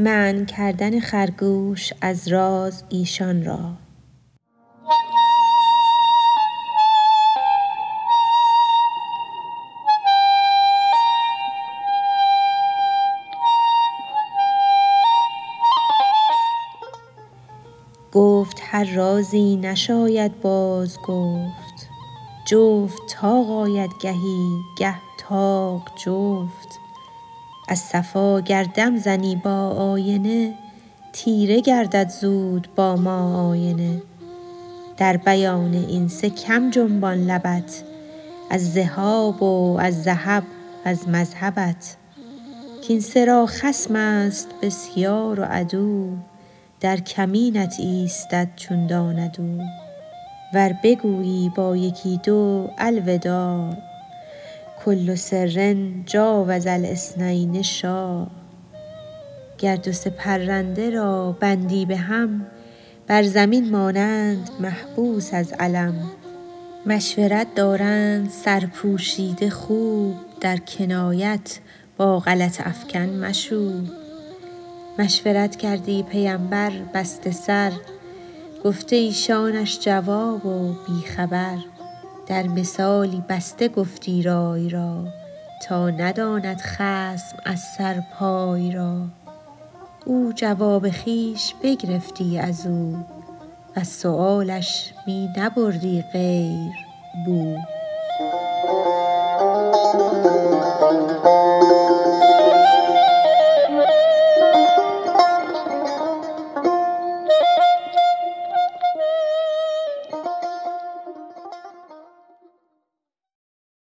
منع کردن خرگوش از راز ایشان را. گفت هر رازی نشاید باز گفت جفت طاق آید گهی گه طاق جفت. از صفا گر دم زنی با آینه تیره گردد زود با ما آینه. در بیان این سه کم جنبان لبت از ذهاب و از ذهب وز مذهبت. کاین سه را خصم است بسیار و عدو در کمینت ایستد چون داند ور بگویی با یکی دو الوداع. کل سر جاوز الاثنین شاع گر دو سه پرنده را بندی به هم بر زمین مانند محبوس از الم مشورت دارند سرپوشیده خوب در کنایت با غلط افکن مشوب. مشورت کردی پیمبر بسته سر گفته ایشانش جواب و بی خبر. در مثالی بسته گفتی رای را تا نداند خصم از سر پای را. او جواب خویش بگرفتی ازو وز سؤالش می نبردی غیر بو